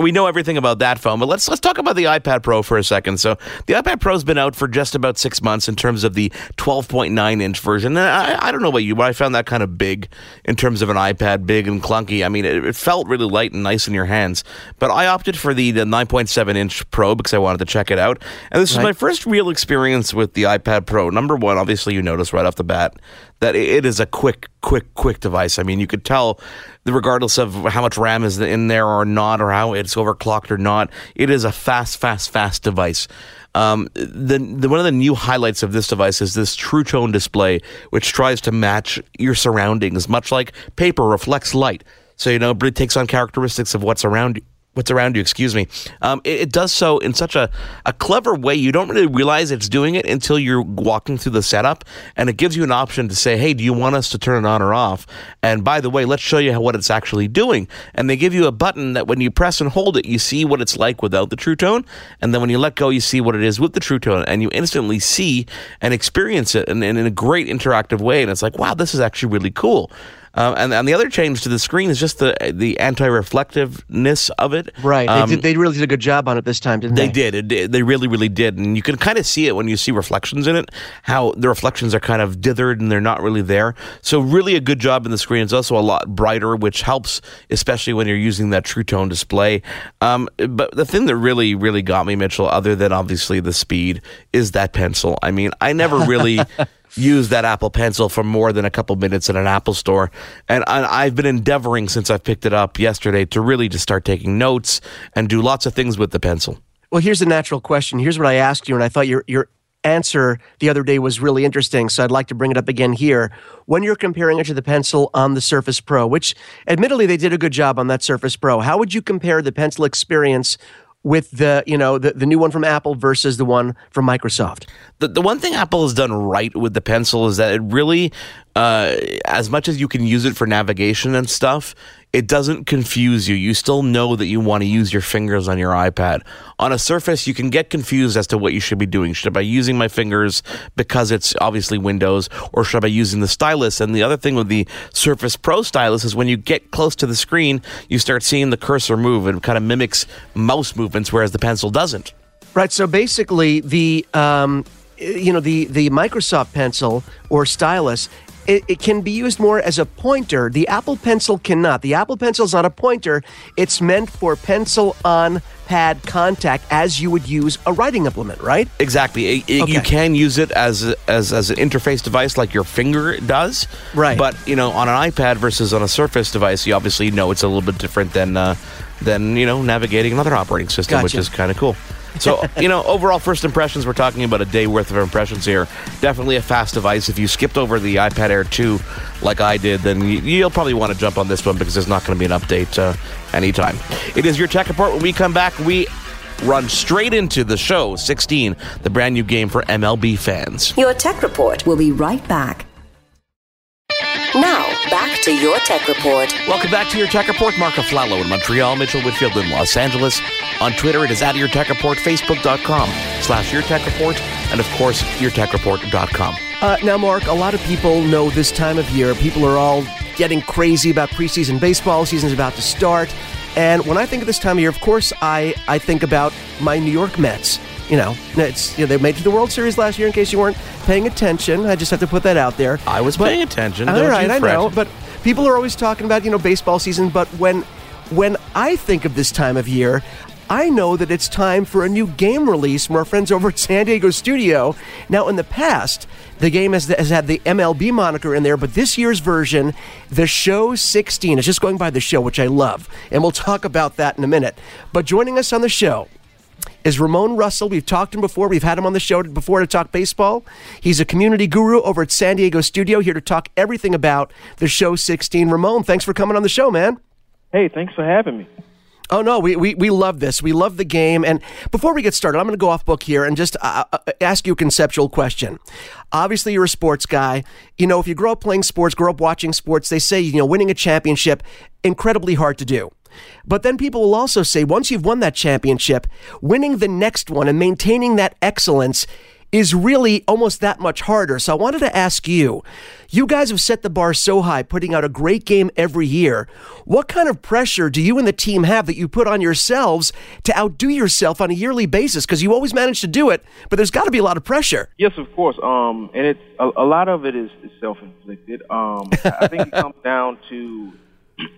we know everything about that phone, but let's let's talk about the iPad Pro for a second. So the iPad Pro's been out for just about six months in terms of the 12.9 inch version. And I, I don't know about you, but I found that kind of big in terms of an iPad, big and clunky. I mean, it, it felt really light and nice in your hands. But I opted for the, the 9.7 inch Pro because I wanted to check it out. And this is Right. my first real experience with the iPad Pro. Number one, obviously, you notice right off the bat that it is a quick, quick, quick device. I mean, you could tell, regardless of how much RAM is in there or not, or how it's overclocked or not, it is a fast, fast, fast device. Um, the, the one of the new highlights of this device is this True Tone display, which tries to match your surroundings, much like paper reflects light. So you know, it takes on characteristics of what's around you. What's around you, excuse me. Um, it, it, does so in such a, a clever way. You don't really realize it's doing it until you're walking through the setup, and it gives you an option to say, hey, do you want us to turn it on or off? And by the way, let's show you how, what it's actually doing. And they give you a button that when you press and hold it, you see what it's like without the True Tone, and then when you let go, you see what it is with the True Tone, and you instantly see and experience it in, in, in a great interactive way. And it's like, wow, this is actually really cool. Um, and, and the other change to the screen is just the the anti reflectiveness of it. Right. Um, they, did, they really did a good job on it this time, didn't they? They did. It, they really, really did. And you can kind of see it when you see reflections in it, how the reflections are kind of dithered and they're not really there. So, really a good job in the screen. It's also a lot brighter, which helps, especially when you're using that True Tone display. Um, but the thing that really, really got me, Mitchell, other than obviously the speed, is that pencil. I mean, I never really. use that Apple Pencil for more than a couple minutes in an Apple store. And I've been endeavoring since I picked it up yesterday to really just start taking notes and do lots of things with the pencil. Well, here's a natural question. Here's what I asked you, and I thought your your answer the other day was really interesting. So I'd like to bring it up again here. When you're comparing it to the pencil on the Surface Pro, which admittedly they did a good job on that Surface Pro, how would you compare the pencil experience with the you know the, the new one from Apple versus the one from Microsoft? The, the one thing Apple has done right with the pencil is that it really, uh, as much as you can use it for navigation and stuff, it doesn't confuse you. You still know that you want to use your fingers on your iPad. On a Surface, you can get confused as to what you should be doing. Should I be using my fingers because it's obviously Windows, or should I be using the stylus? And the other thing with the Surface Pro stylus is when you get close to the screen, you start seeing the cursor move and kind of mimics mouse movements, whereas the pencil doesn't. Right. So basically, the um, you know the the Microsoft Pencil or stylus it, it, can be used more as a pointer. The Apple Pencil cannot. The Apple Pencil is not a pointer. It's meant for pencil on pad contact as you would use a writing implement, right? Exactly. It, okay. You can use it as as as an interface device like your finger does. Right. But you know, on an iPad versus on a Surface device, you obviously know it's a little bit different than uh, than you know navigating another operating system, gotcha. which is kind of cool. So, you know, overall first impressions, we're talking about a day worth of impressions here. Definitely a fast device. If you skipped over the iPad Air 2 like I did, then you'll probably want to jump on this one because there's not going to be an update uh, anytime. It is your tech report. When we come back, we run straight into the show 16, the brand new game for MLB fans. Your tech report will be right back. Now, back to your tech report. Welcome back to your tech report. Marco Aflalo in Montreal, Mitchell Whitfield in Los Angeles. On Twitter, it is at your tech report, facebook.com slash your tech report, and of course, yourtechreport.com. Uh, now, Mark, a lot of people know this time of year, people are all getting crazy about preseason baseball. Season's about to start. And when I think of this time of year, of course, I, I think about my New York Mets you know, it's you know, they made it to the World Series last year. In case you weren't paying attention, I just have to put that out there. I was but, paying attention. All right, I know, but people are always talking about you know baseball season. But when when I think of this time of year, I know that it's time for a new game release from our friends over at San Diego Studio. Now, in the past, the game has, has, had the MLB moniker in there, but this year's version, the show 16, is just going by the show, which I love. And we'll talk about that in a minute. But joining us on the show is Ramone Russell. We've talked to him before. We've had him on the show before to talk baseball. He's a community guru over at San Diego Studio, here to talk everything about the show 16. Ramone, thanks for coming on the show, man. Hey, thanks for having me. Oh no, we, we we love this. We love the game. And before we get started, I'm going to go off book here and just uh, uh, ask you a conceptual question. Obviously, you're a sports guy. You know, if you grow up playing sports, grow up watching sports, they say you know winning a championship incredibly hard to do. But then people will also say once you've won that championship, winning the next one and maintaining that excellence is really almost that much harder. So I wanted to ask you you guys have set the bar so high, putting out a great game every year. What kind of pressure do you and the team have that you put on yourselves to outdo yourself on a yearly basis? Because you always manage to do it, but there's got to be a lot of pressure. Yes, of course. Um, and it's a, a, lot of it is, is self inflicted. Um, I think it comes down to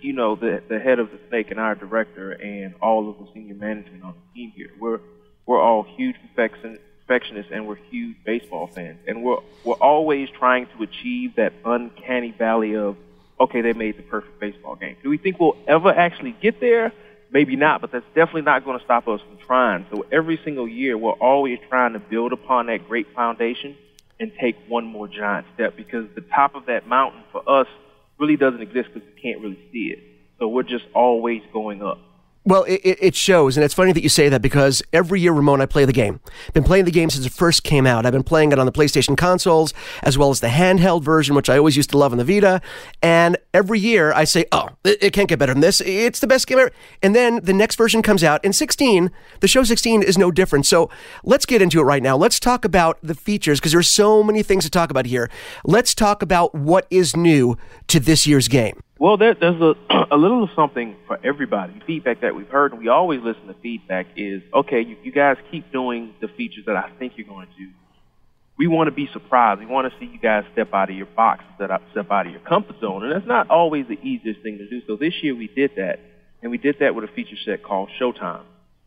you know, the the head of the snake and our director and all of the senior management on the team here. We're we're all huge perfection, perfectionists and we're huge baseball fans, and we're we're always trying to achieve that uncanny valley of okay, they made the perfect baseball game. Do we think we'll ever actually get there? Maybe not, but that's definitely not going to stop us from trying. So every single year, we're always trying to build upon that great foundation and take one more giant step because the top of that mountain for us really doesn't exist because you can't really see it. So we're just always going up. Well, it, it, shows, and it's funny that you say that because every year, Ramone, I play the game. Been playing the game since it first came out. I've been playing it on the PlayStation consoles as well as the handheld version, which I always used to love on the Vita. And every year, I say, "Oh, it, it can't get better than this. It's the best game ever." And then the next version comes out, and 16, the show 16 is no different. So let's get into it right now. Let's talk about the features because there's so many things to talk about here. Let's talk about what is new to this year's game. Well, there, there's a, a little of something for everybody. Feedback that we've heard, and we always listen to feedback, is okay, you, you guys keep doing the features that I think you're going to do. We want to be surprised. We want to see you guys step out of your box, step out of your comfort zone. And that's not always the easiest thing to do. So this year we did that, and we did that with a feature set called Showtime,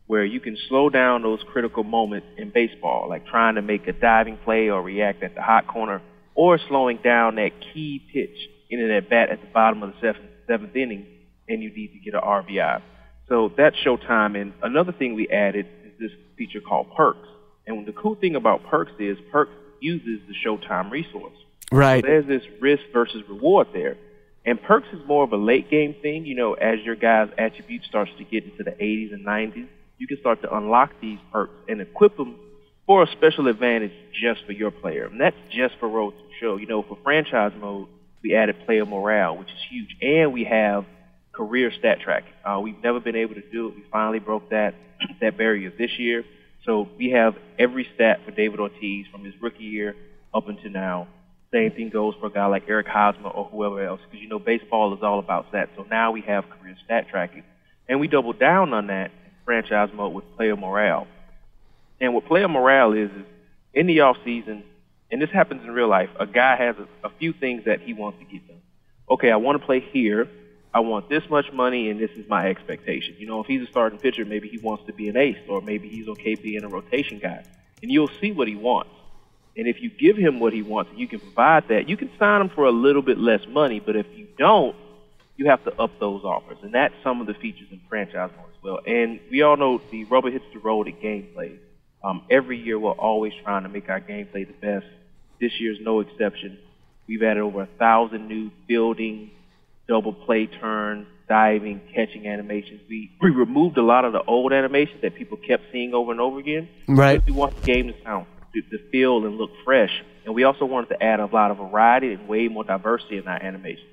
where you can slow down those critical moments in baseball, like trying to make a diving play or react at the hot corner, or slowing down that key pitch in an at bat at the bottom of the seventh, seventh inning, and you need to get an RBI. So that's showtime. And another thing we added is this feature called Perks. And the cool thing about Perks is Perks uses the Showtime resource. Right. So there's this risk versus reward there. And Perks is more of a late game thing. You know, as your guy's attribute starts to get into the 80s and 90s, you can start to unlock these perks and equip them for a special advantage just for your player. And that's just for Road to Show. You know, for franchise mode, we added player morale, which is huge, and we have career stat tracking. Uh, we've never been able to do it. We finally broke that that barrier this year. So we have every stat for David Ortiz from his rookie year up until now. Same thing goes for a guy like Eric Hosmer or whoever else, because you know baseball is all about stats. So now we have career stat tracking, and we double down on that franchise mode with player morale. And what player morale is, is in the off season, and this happens in real life, a guy has a, a few things that he wants to get done. Okay, I want to play here. I want this much money, and this is my expectation. You know, if he's a starting pitcher, maybe he wants to be an ace, or maybe he's okay being a rotation guy. And you'll see what he wants. And if you give him what he wants, you can provide that, you can sign him for a little bit less money. But if you don't, you have to up those offers. And that's some of the features in franchise mode as well. And we all know the rubber hits the road at gameplay. Um, every year, we're always trying to make our gameplay the best this year's no exception. We've added over a thousand new building, double play turns, diving, catching animations. We we removed a lot of the old animations that people kept seeing over and over again. Right. We want the game to sound, to, to feel and look fresh, and we also wanted to add a lot of variety and way more diversity in our animations.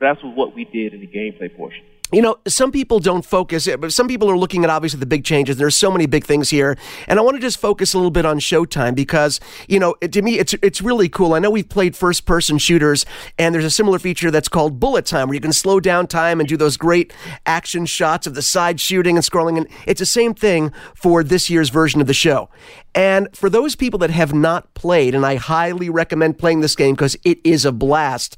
That's what we did in the gameplay portion you know, some people don't focus, but some people are looking at obviously the big changes. There's so many big things here, and I want to just focus a little bit on Showtime because you know, to me, it's it's really cool. I know we've played first person shooters, and there's a similar feature that's called Bullet Time, where you can slow down time and do those great action shots of the side shooting and scrolling. And it's the same thing for this year's version of the show. And for those people that have not played, and I highly recommend playing this game because it is a blast.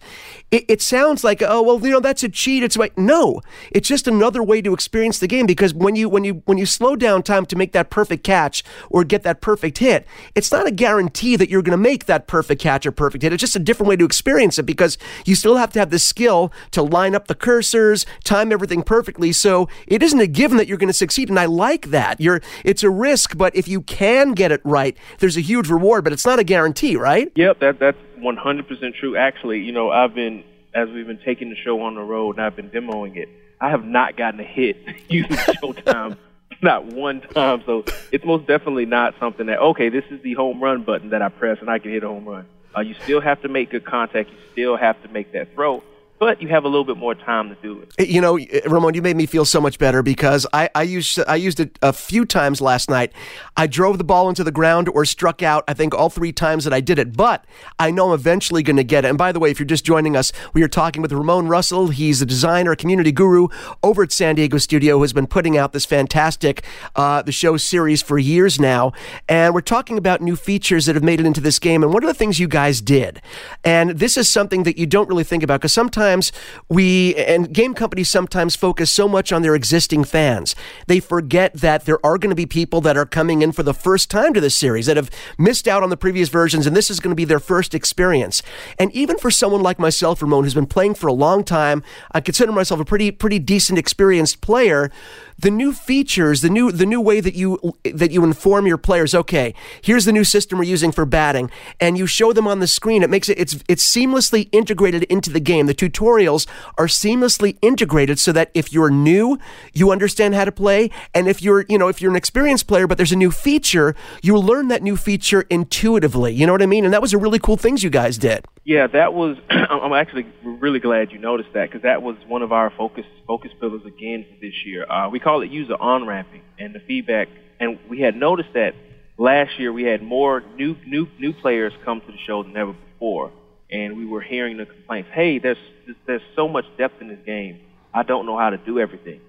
It, it, sounds like, oh well, you know, that's a cheat. It's like no, it's just another way to experience the game because when you when you when you slow down time to make that perfect catch or get that perfect hit, it's not a guarantee that you're going to make that perfect catch or perfect hit. It's just a different way to experience it because you still have to have the skill to line up the cursors, time everything perfectly. So it isn't a given that you're going to succeed, and I like that. You're it's a risk, but if you can get it right, there's a huge reward, but it's not a guarantee, right? Yep, that that's 100% true. Actually, you know, I've been as we've been taking the show on the road and I've been demoing it. I have not gotten a hit using Showtime, not one time. So it's most definitely not something that okay, this is the home run button that I press and I can hit a home run. Uh, you still have to make good contact. You still have to make that throw but you have a little bit more time to do it. You know, Ramone, you made me feel so much better because I, I used I used it a few times last night. I drove the ball into the ground or struck out. I think all three times that I did it, but I know I'm eventually going to get it. And by the way, if you're just joining us, we are talking with Ramone Russell. He's a designer, community guru over at San Diego Studio, who has been putting out this fantastic uh, the show series for years now. And we're talking about new features that have made it into this game. And one of the things you guys did, and this is something that you don't really think about because sometimes sometimes we and game companies sometimes focus so much on their existing fans. They forget that there are going to be people that are coming in for the first time to this series that have missed out on the previous versions and this is going to be their first experience. And even for someone like myself, Ramone, who's been playing for a long time, I consider myself a pretty pretty decent experienced player the new features, the new the new way that you that you inform your players. Okay, here's the new system we're using for batting, and you show them on the screen. It makes it it's it's seamlessly integrated into the game. The tutorials are seamlessly integrated so that if you're new, you understand how to play, and if you're, you know, if you're an experienced player but there's a new feature, you learn that new feature intuitively. You know what I mean? And that was a really cool things you guys did. Yeah, that was. I'm actually really glad you noticed that because that was one of our focus focus pillars again this year. Uh, we call it user on ramping, and the feedback. And we had noticed that last year we had more new new new players come to the show than ever before, and we were hearing the complaints. Hey, there's there's so much depth in this game. I don't know how to do everything.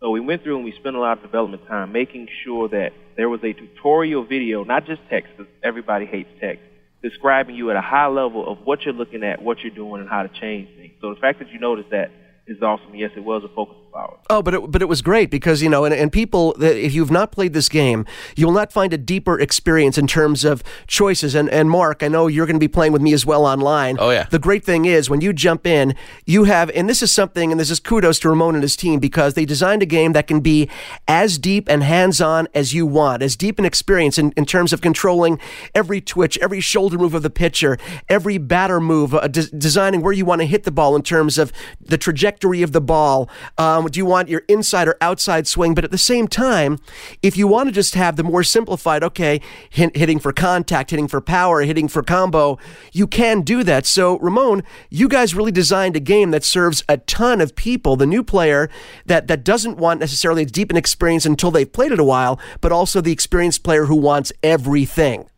So we went through and we spent a lot of development time making sure that there was a tutorial video, not just text, because everybody hates text describing you at a high level of what you're looking at, what you're doing, and how to change things. So the fact that you noticed that is awesome. Yes, it was a focus of ours. Oh, but it, but it was great because you know, and, and people, if you've not played this game, you will not find a deeper experience in terms of choices. And and Mark, I know you're going to be playing with me as well online. Oh yeah. The great thing is when you jump in, you have, and this is something, and this is kudos to Ramone and his team because they designed a game that can be as deep and hands-on as you want, as deep an experience in, in terms of controlling every twitch, every shoulder move of the pitcher, every batter move, uh, de- designing where you want to hit the ball in terms of the trajectory of the ball. Um, do you want your inside or outside swing? But at the same time, if you want to just have the more simplified, okay, hit, hitting for contact, hitting for power, hitting for combo, you can do that. So, Ramone, you guys really designed a game that serves a ton of people. The new player that, that doesn't want necessarily a deep an experience until they've played it a while, but also the experienced player who wants everything.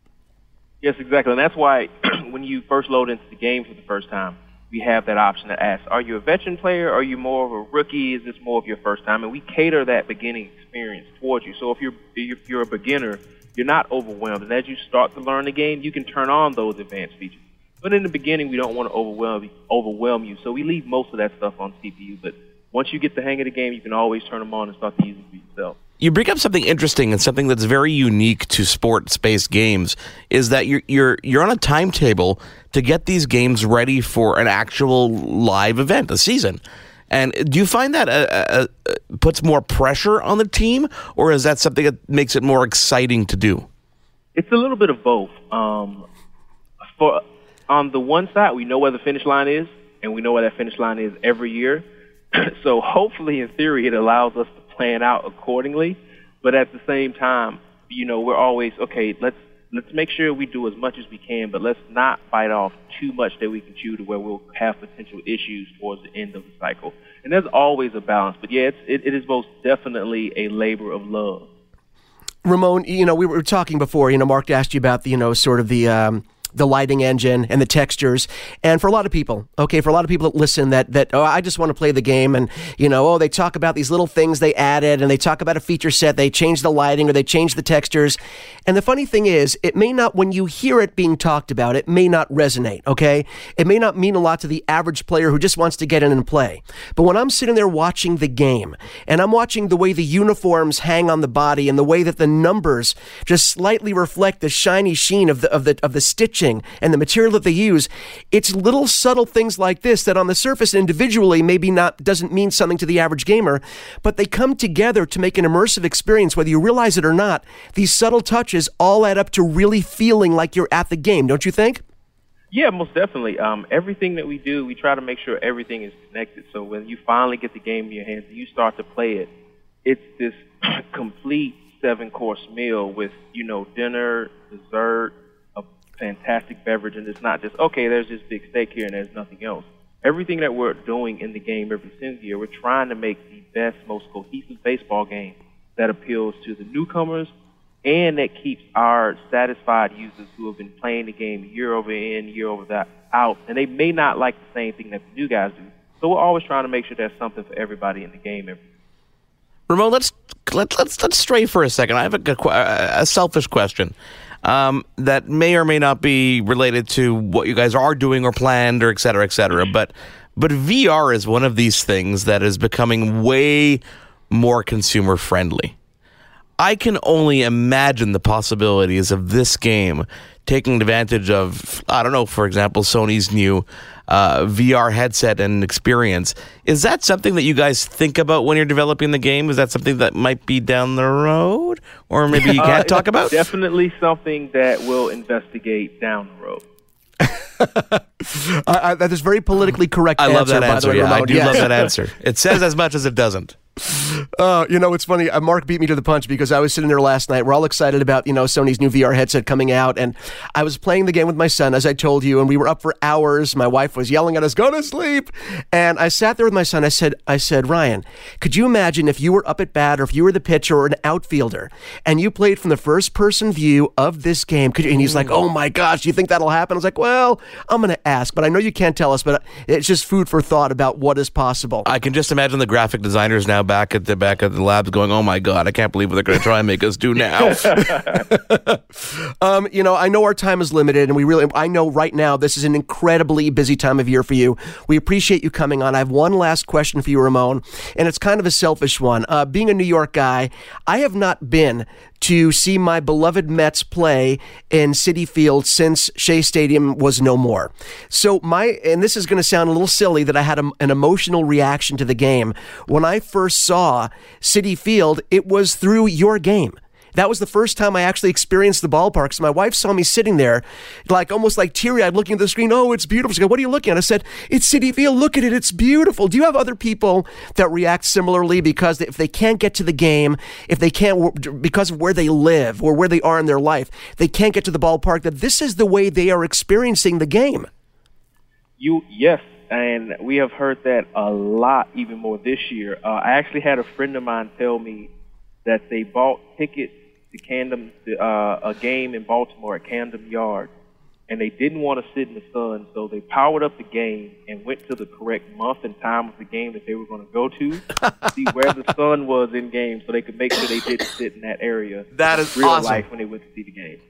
Yes, exactly. And that's why when you first load into the game for the first time, we have that option to ask, are you a veteran player? Are you more of a rookie? Is this more of your first time? And we cater that beginning experience towards you. So if you're, if you're a beginner, you're not overwhelmed. And as you start to learn the game, you can turn on those advanced features. But in the beginning, we don't want to overwhelm, overwhelm you. So we leave most of that stuff on CPU. But once you get the hang of the game, you can always turn them on and start to use them for yourself you bring up something interesting and something that's very unique to sports-based games is that you're you're you're on a timetable to get these games ready for an actual live event, a season. And do you find that uh, uh, uh, puts more pressure on the team, or is that something that makes it more exciting to do? It's a little bit of both. Um, for on the one side, we know where the finish line is, and we know where that finish line is every year. so hopefully, in theory, it allows us to plan out accordingly. But at the same time, you know, we're always okay. Let's let's make sure we do as much as we can, but let's not bite off too much that we can chew to where we'll have potential issues towards the end of the cycle. And there's always a balance. But yeah, it, it is most definitely a labor of love. Ramone, you know, we were talking before. You know, Mark asked you about the, you know, sort of the. Um, the lighting engine and the textures. And for a lot of people, okay, for a lot of people that listen that that oh, I just want to play the game and you know, oh, they talk about these little things they added and they talk about a feature set, they change the lighting or they change the textures. And the funny thing is, it may not when you hear it being talked about, it may not resonate, okay? It may not mean a lot to the average player who just wants to get in and play. But when I'm sitting there watching the game and I'm watching the way the uniforms hang on the body and the way that the numbers just slightly reflect the shiny sheen of the of the of the and the material that they use, it's little subtle things like this that on the surface individually maybe not doesn't mean something to the average gamer, but they come together to make an immersive experience whether you realize it or not. These subtle touches all add up to really feeling like you're at the game, don't you think? Yeah, most definitely. Um, everything that we do, we try to make sure everything is connected. So when you finally get the game in your hands and you start to play it, it's this complete seven course meal with, you know, dinner, dessert, fantastic beverage, and it's not just okay. There's this big steak here, and there's nothing else. Everything that we're doing in the game every single year, we're trying to make the best, most cohesive baseball game that appeals to the newcomers and that keeps our satisfied users who have been playing the game year over in, year over that out, and they may not like the same thing that the new guys do. So we're always trying to make sure there's something for everybody in the game. Every Ramone, let's let, let's let's stray for a second. I have a, a selfish question um, that may or may not be related to what you guys are doing or planned or et cetera, et cetera. But but VR is one of these things that is becoming way more consumer friendly. I can only imagine the possibilities of this game taking advantage of, I don't know, for example, Sony's new uh, VR headset and experience. Is that something that you guys think about when you're developing the game? Is that something that might be down the road, or maybe you can't uh, talk about? Definitely something that we'll investigate down the road. I, I, that is very politically correct. I love that answer. Way, yeah, I do Yes. love that answer. It says as much as it doesn't. Uh, you know, it's funny. Uh, Mark beat me to the punch because I was sitting there last night. We're all excited about, you know, Sony's new VR headset coming out. And I was playing the game with my son, as I told you, and we were up for hours. My wife was yelling at us, go to sleep. And I sat there with my son. I said, I said, Ryan, could you imagine if you were up at bat or if you were the pitcher or an outfielder and you played from the first person view of this game? Could you? And he's like, oh my gosh, you think that'll happen? I was like, well, I'm going to ask, but I know you can't tell us, but it's just food for thought about what is possible. I can just imagine the graphic designers now back at the back at the labs going, "Oh my god, I can't believe what they're going to try and make us do now." um, you know, I know our time is limited, and we really, I know right now this is an incredibly busy time of year for you. We appreciate you coming on. I have one last question for you, Ramone, and it's kind of a selfish one. Uh, being a New York guy, I have not been to see my beloved Mets play in Citi Field since Shea Stadium was no more. So my, and this is going to sound a little silly that I had a, an emotional reaction to the game when I first saw Citi Field. It was through your game. That was the first time I actually experienced the ballpark. So my wife saw me sitting there, like almost like teary eyed, looking at the screen. Oh, it's beautiful. She goes, What are you looking at? I said, It's Citi Field. Look at it. It's beautiful. Do you have other people that react similarly because if they can't get to the game, if they can't, because of where they live or where they are in their life, they can't get to the ballpark, that this is the way they are experiencing the game? You yes, and we have heard that a lot, even more this year. Uh, I actually had a friend of mine tell me that they bought tickets to Camden, uh, a game in Baltimore at Camden Yard, and they didn't want to sit in the sun, so they powered up the game and went to the correct month and time of the game that they were going to go to, see where the sun was in game, so they could make sure they didn't sit in that area. That is real awesome. life when they went to see the game.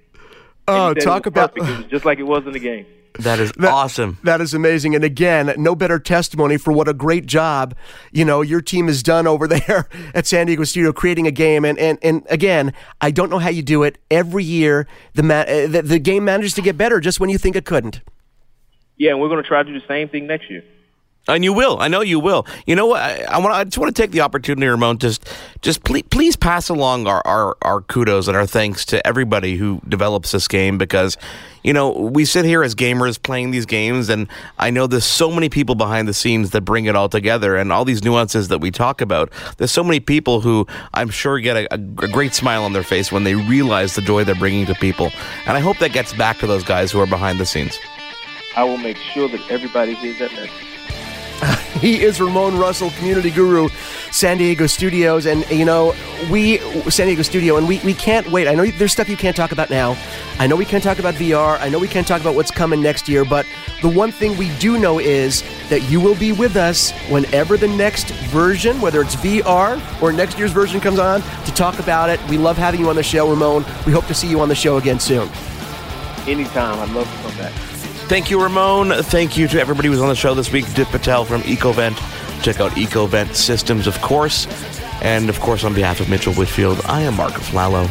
Oh, And he it talk about. perfect. It was just like it was in the game. That is awesome. That is amazing. And again, no better testimony for what a great job, you know, your team has done over there at San Diego Studio creating a game. And and, and again, I don't know how you do it. Every year, the, ma- uh, the the game manages to get better just when you think it couldn't. Yeah, and we're going to try to do the same thing next year. And you will. I know you will. You know what? I, I want. I just want to take the opportunity, Ramone. Just, just please, please pass along our, our, our kudos and our thanks to everybody who develops this game because, you know, we sit here as gamers playing these games, and I know there's so many people behind the scenes that bring it all together, and all these nuances that we talk about. There's so many people who I'm sure get a, a great smile on their face when they realize the joy they're bringing to people, and I hope that gets back to those guys who are behind the scenes. I will make sure that everybody hears that message. He is Ramone Russell, community guru, San Diego Studios, and you know we San Diego Studio, and we we can't wait. I know there's stuff you can't talk about now. I know we can't talk about VR. I know we can't talk about what's coming next year. But the one thing we do know is that you will be with us whenever the next version, whether it's VR or next year's version, comes on to talk about it. We love having you on the show, Ramone. We hope to see you on the show again soon. Anytime. I'd love to come back. Thank you, Ramone. Thank you to everybody who was on the show this week. Dip Patel from EcoVent. Check out EcoVent Systems, of course. And, of course, on behalf of Mitchell Whitfield, I am Marco Aflalo.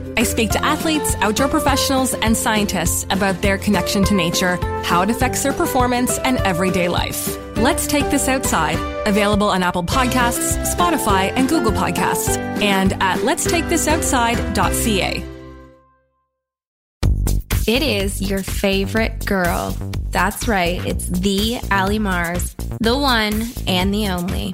I speak to athletes, outdoor professionals, and scientists about their connection to nature, how it affects their performance, and everyday life. Let's Take This Outside, available on Apple Podcasts, Spotify, and Google Podcasts, and at letstakethisoutside.ca. It is your favorite girl. That's right, it's the Ally Mars, the one and the only.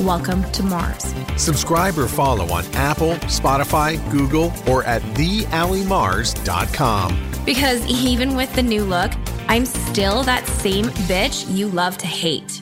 Welcome to Mars. Subscribe or follow on Apple, Spotify, Google, or at theallymars.com. Because even with the new look, I'm still that same bitch you love to hate.